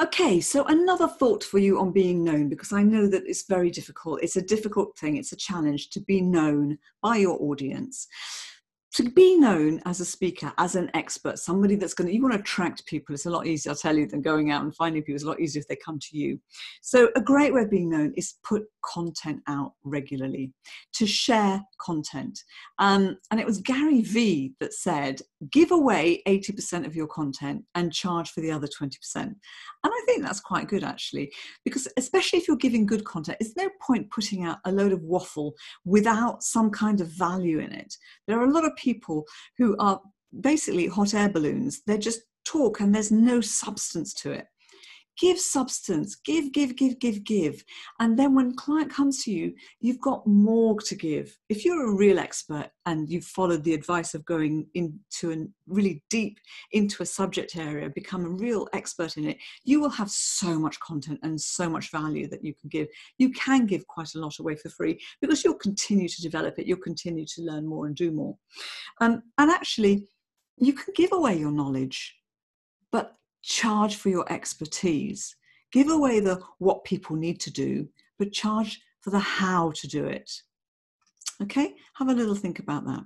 Okay, so another thought for you on being known, because I know that it's very difficult. It's a difficult thing, it's a challenge to be known by your audience to be known as a speaker, as an expert, somebody that's going to, you want to attract people. It's a lot easier, I'll tell you, than going out and finding people. It's a lot easier if they come to you. So, a great way of being known is put content out regularly, to share content. Um, and it was Gary Vee that said, give away 80% of your content and charge for the other 20%. And I think that's quite good actually, because especially if you're giving good content, there's no point putting out a load of waffle without some kind of value in it. There are a lot of people who are basically hot air balloons. they're just talk and there's no substance to it give substance. Give give give give give. And then when client comes to you you've got more to give. If you're a real expert and you've followed the advice of going into a really deep into a subject area become a real expert in it you will have so much content and so much value that you can give. You can give quite a lot away for free because you'll continue to develop it. You'll continue to learn more and do more. Um, and actually you can give away your knowledge but charge for your expertise. Give away the what people need to do, but charge for the how to do it. Okay, have a little think about that.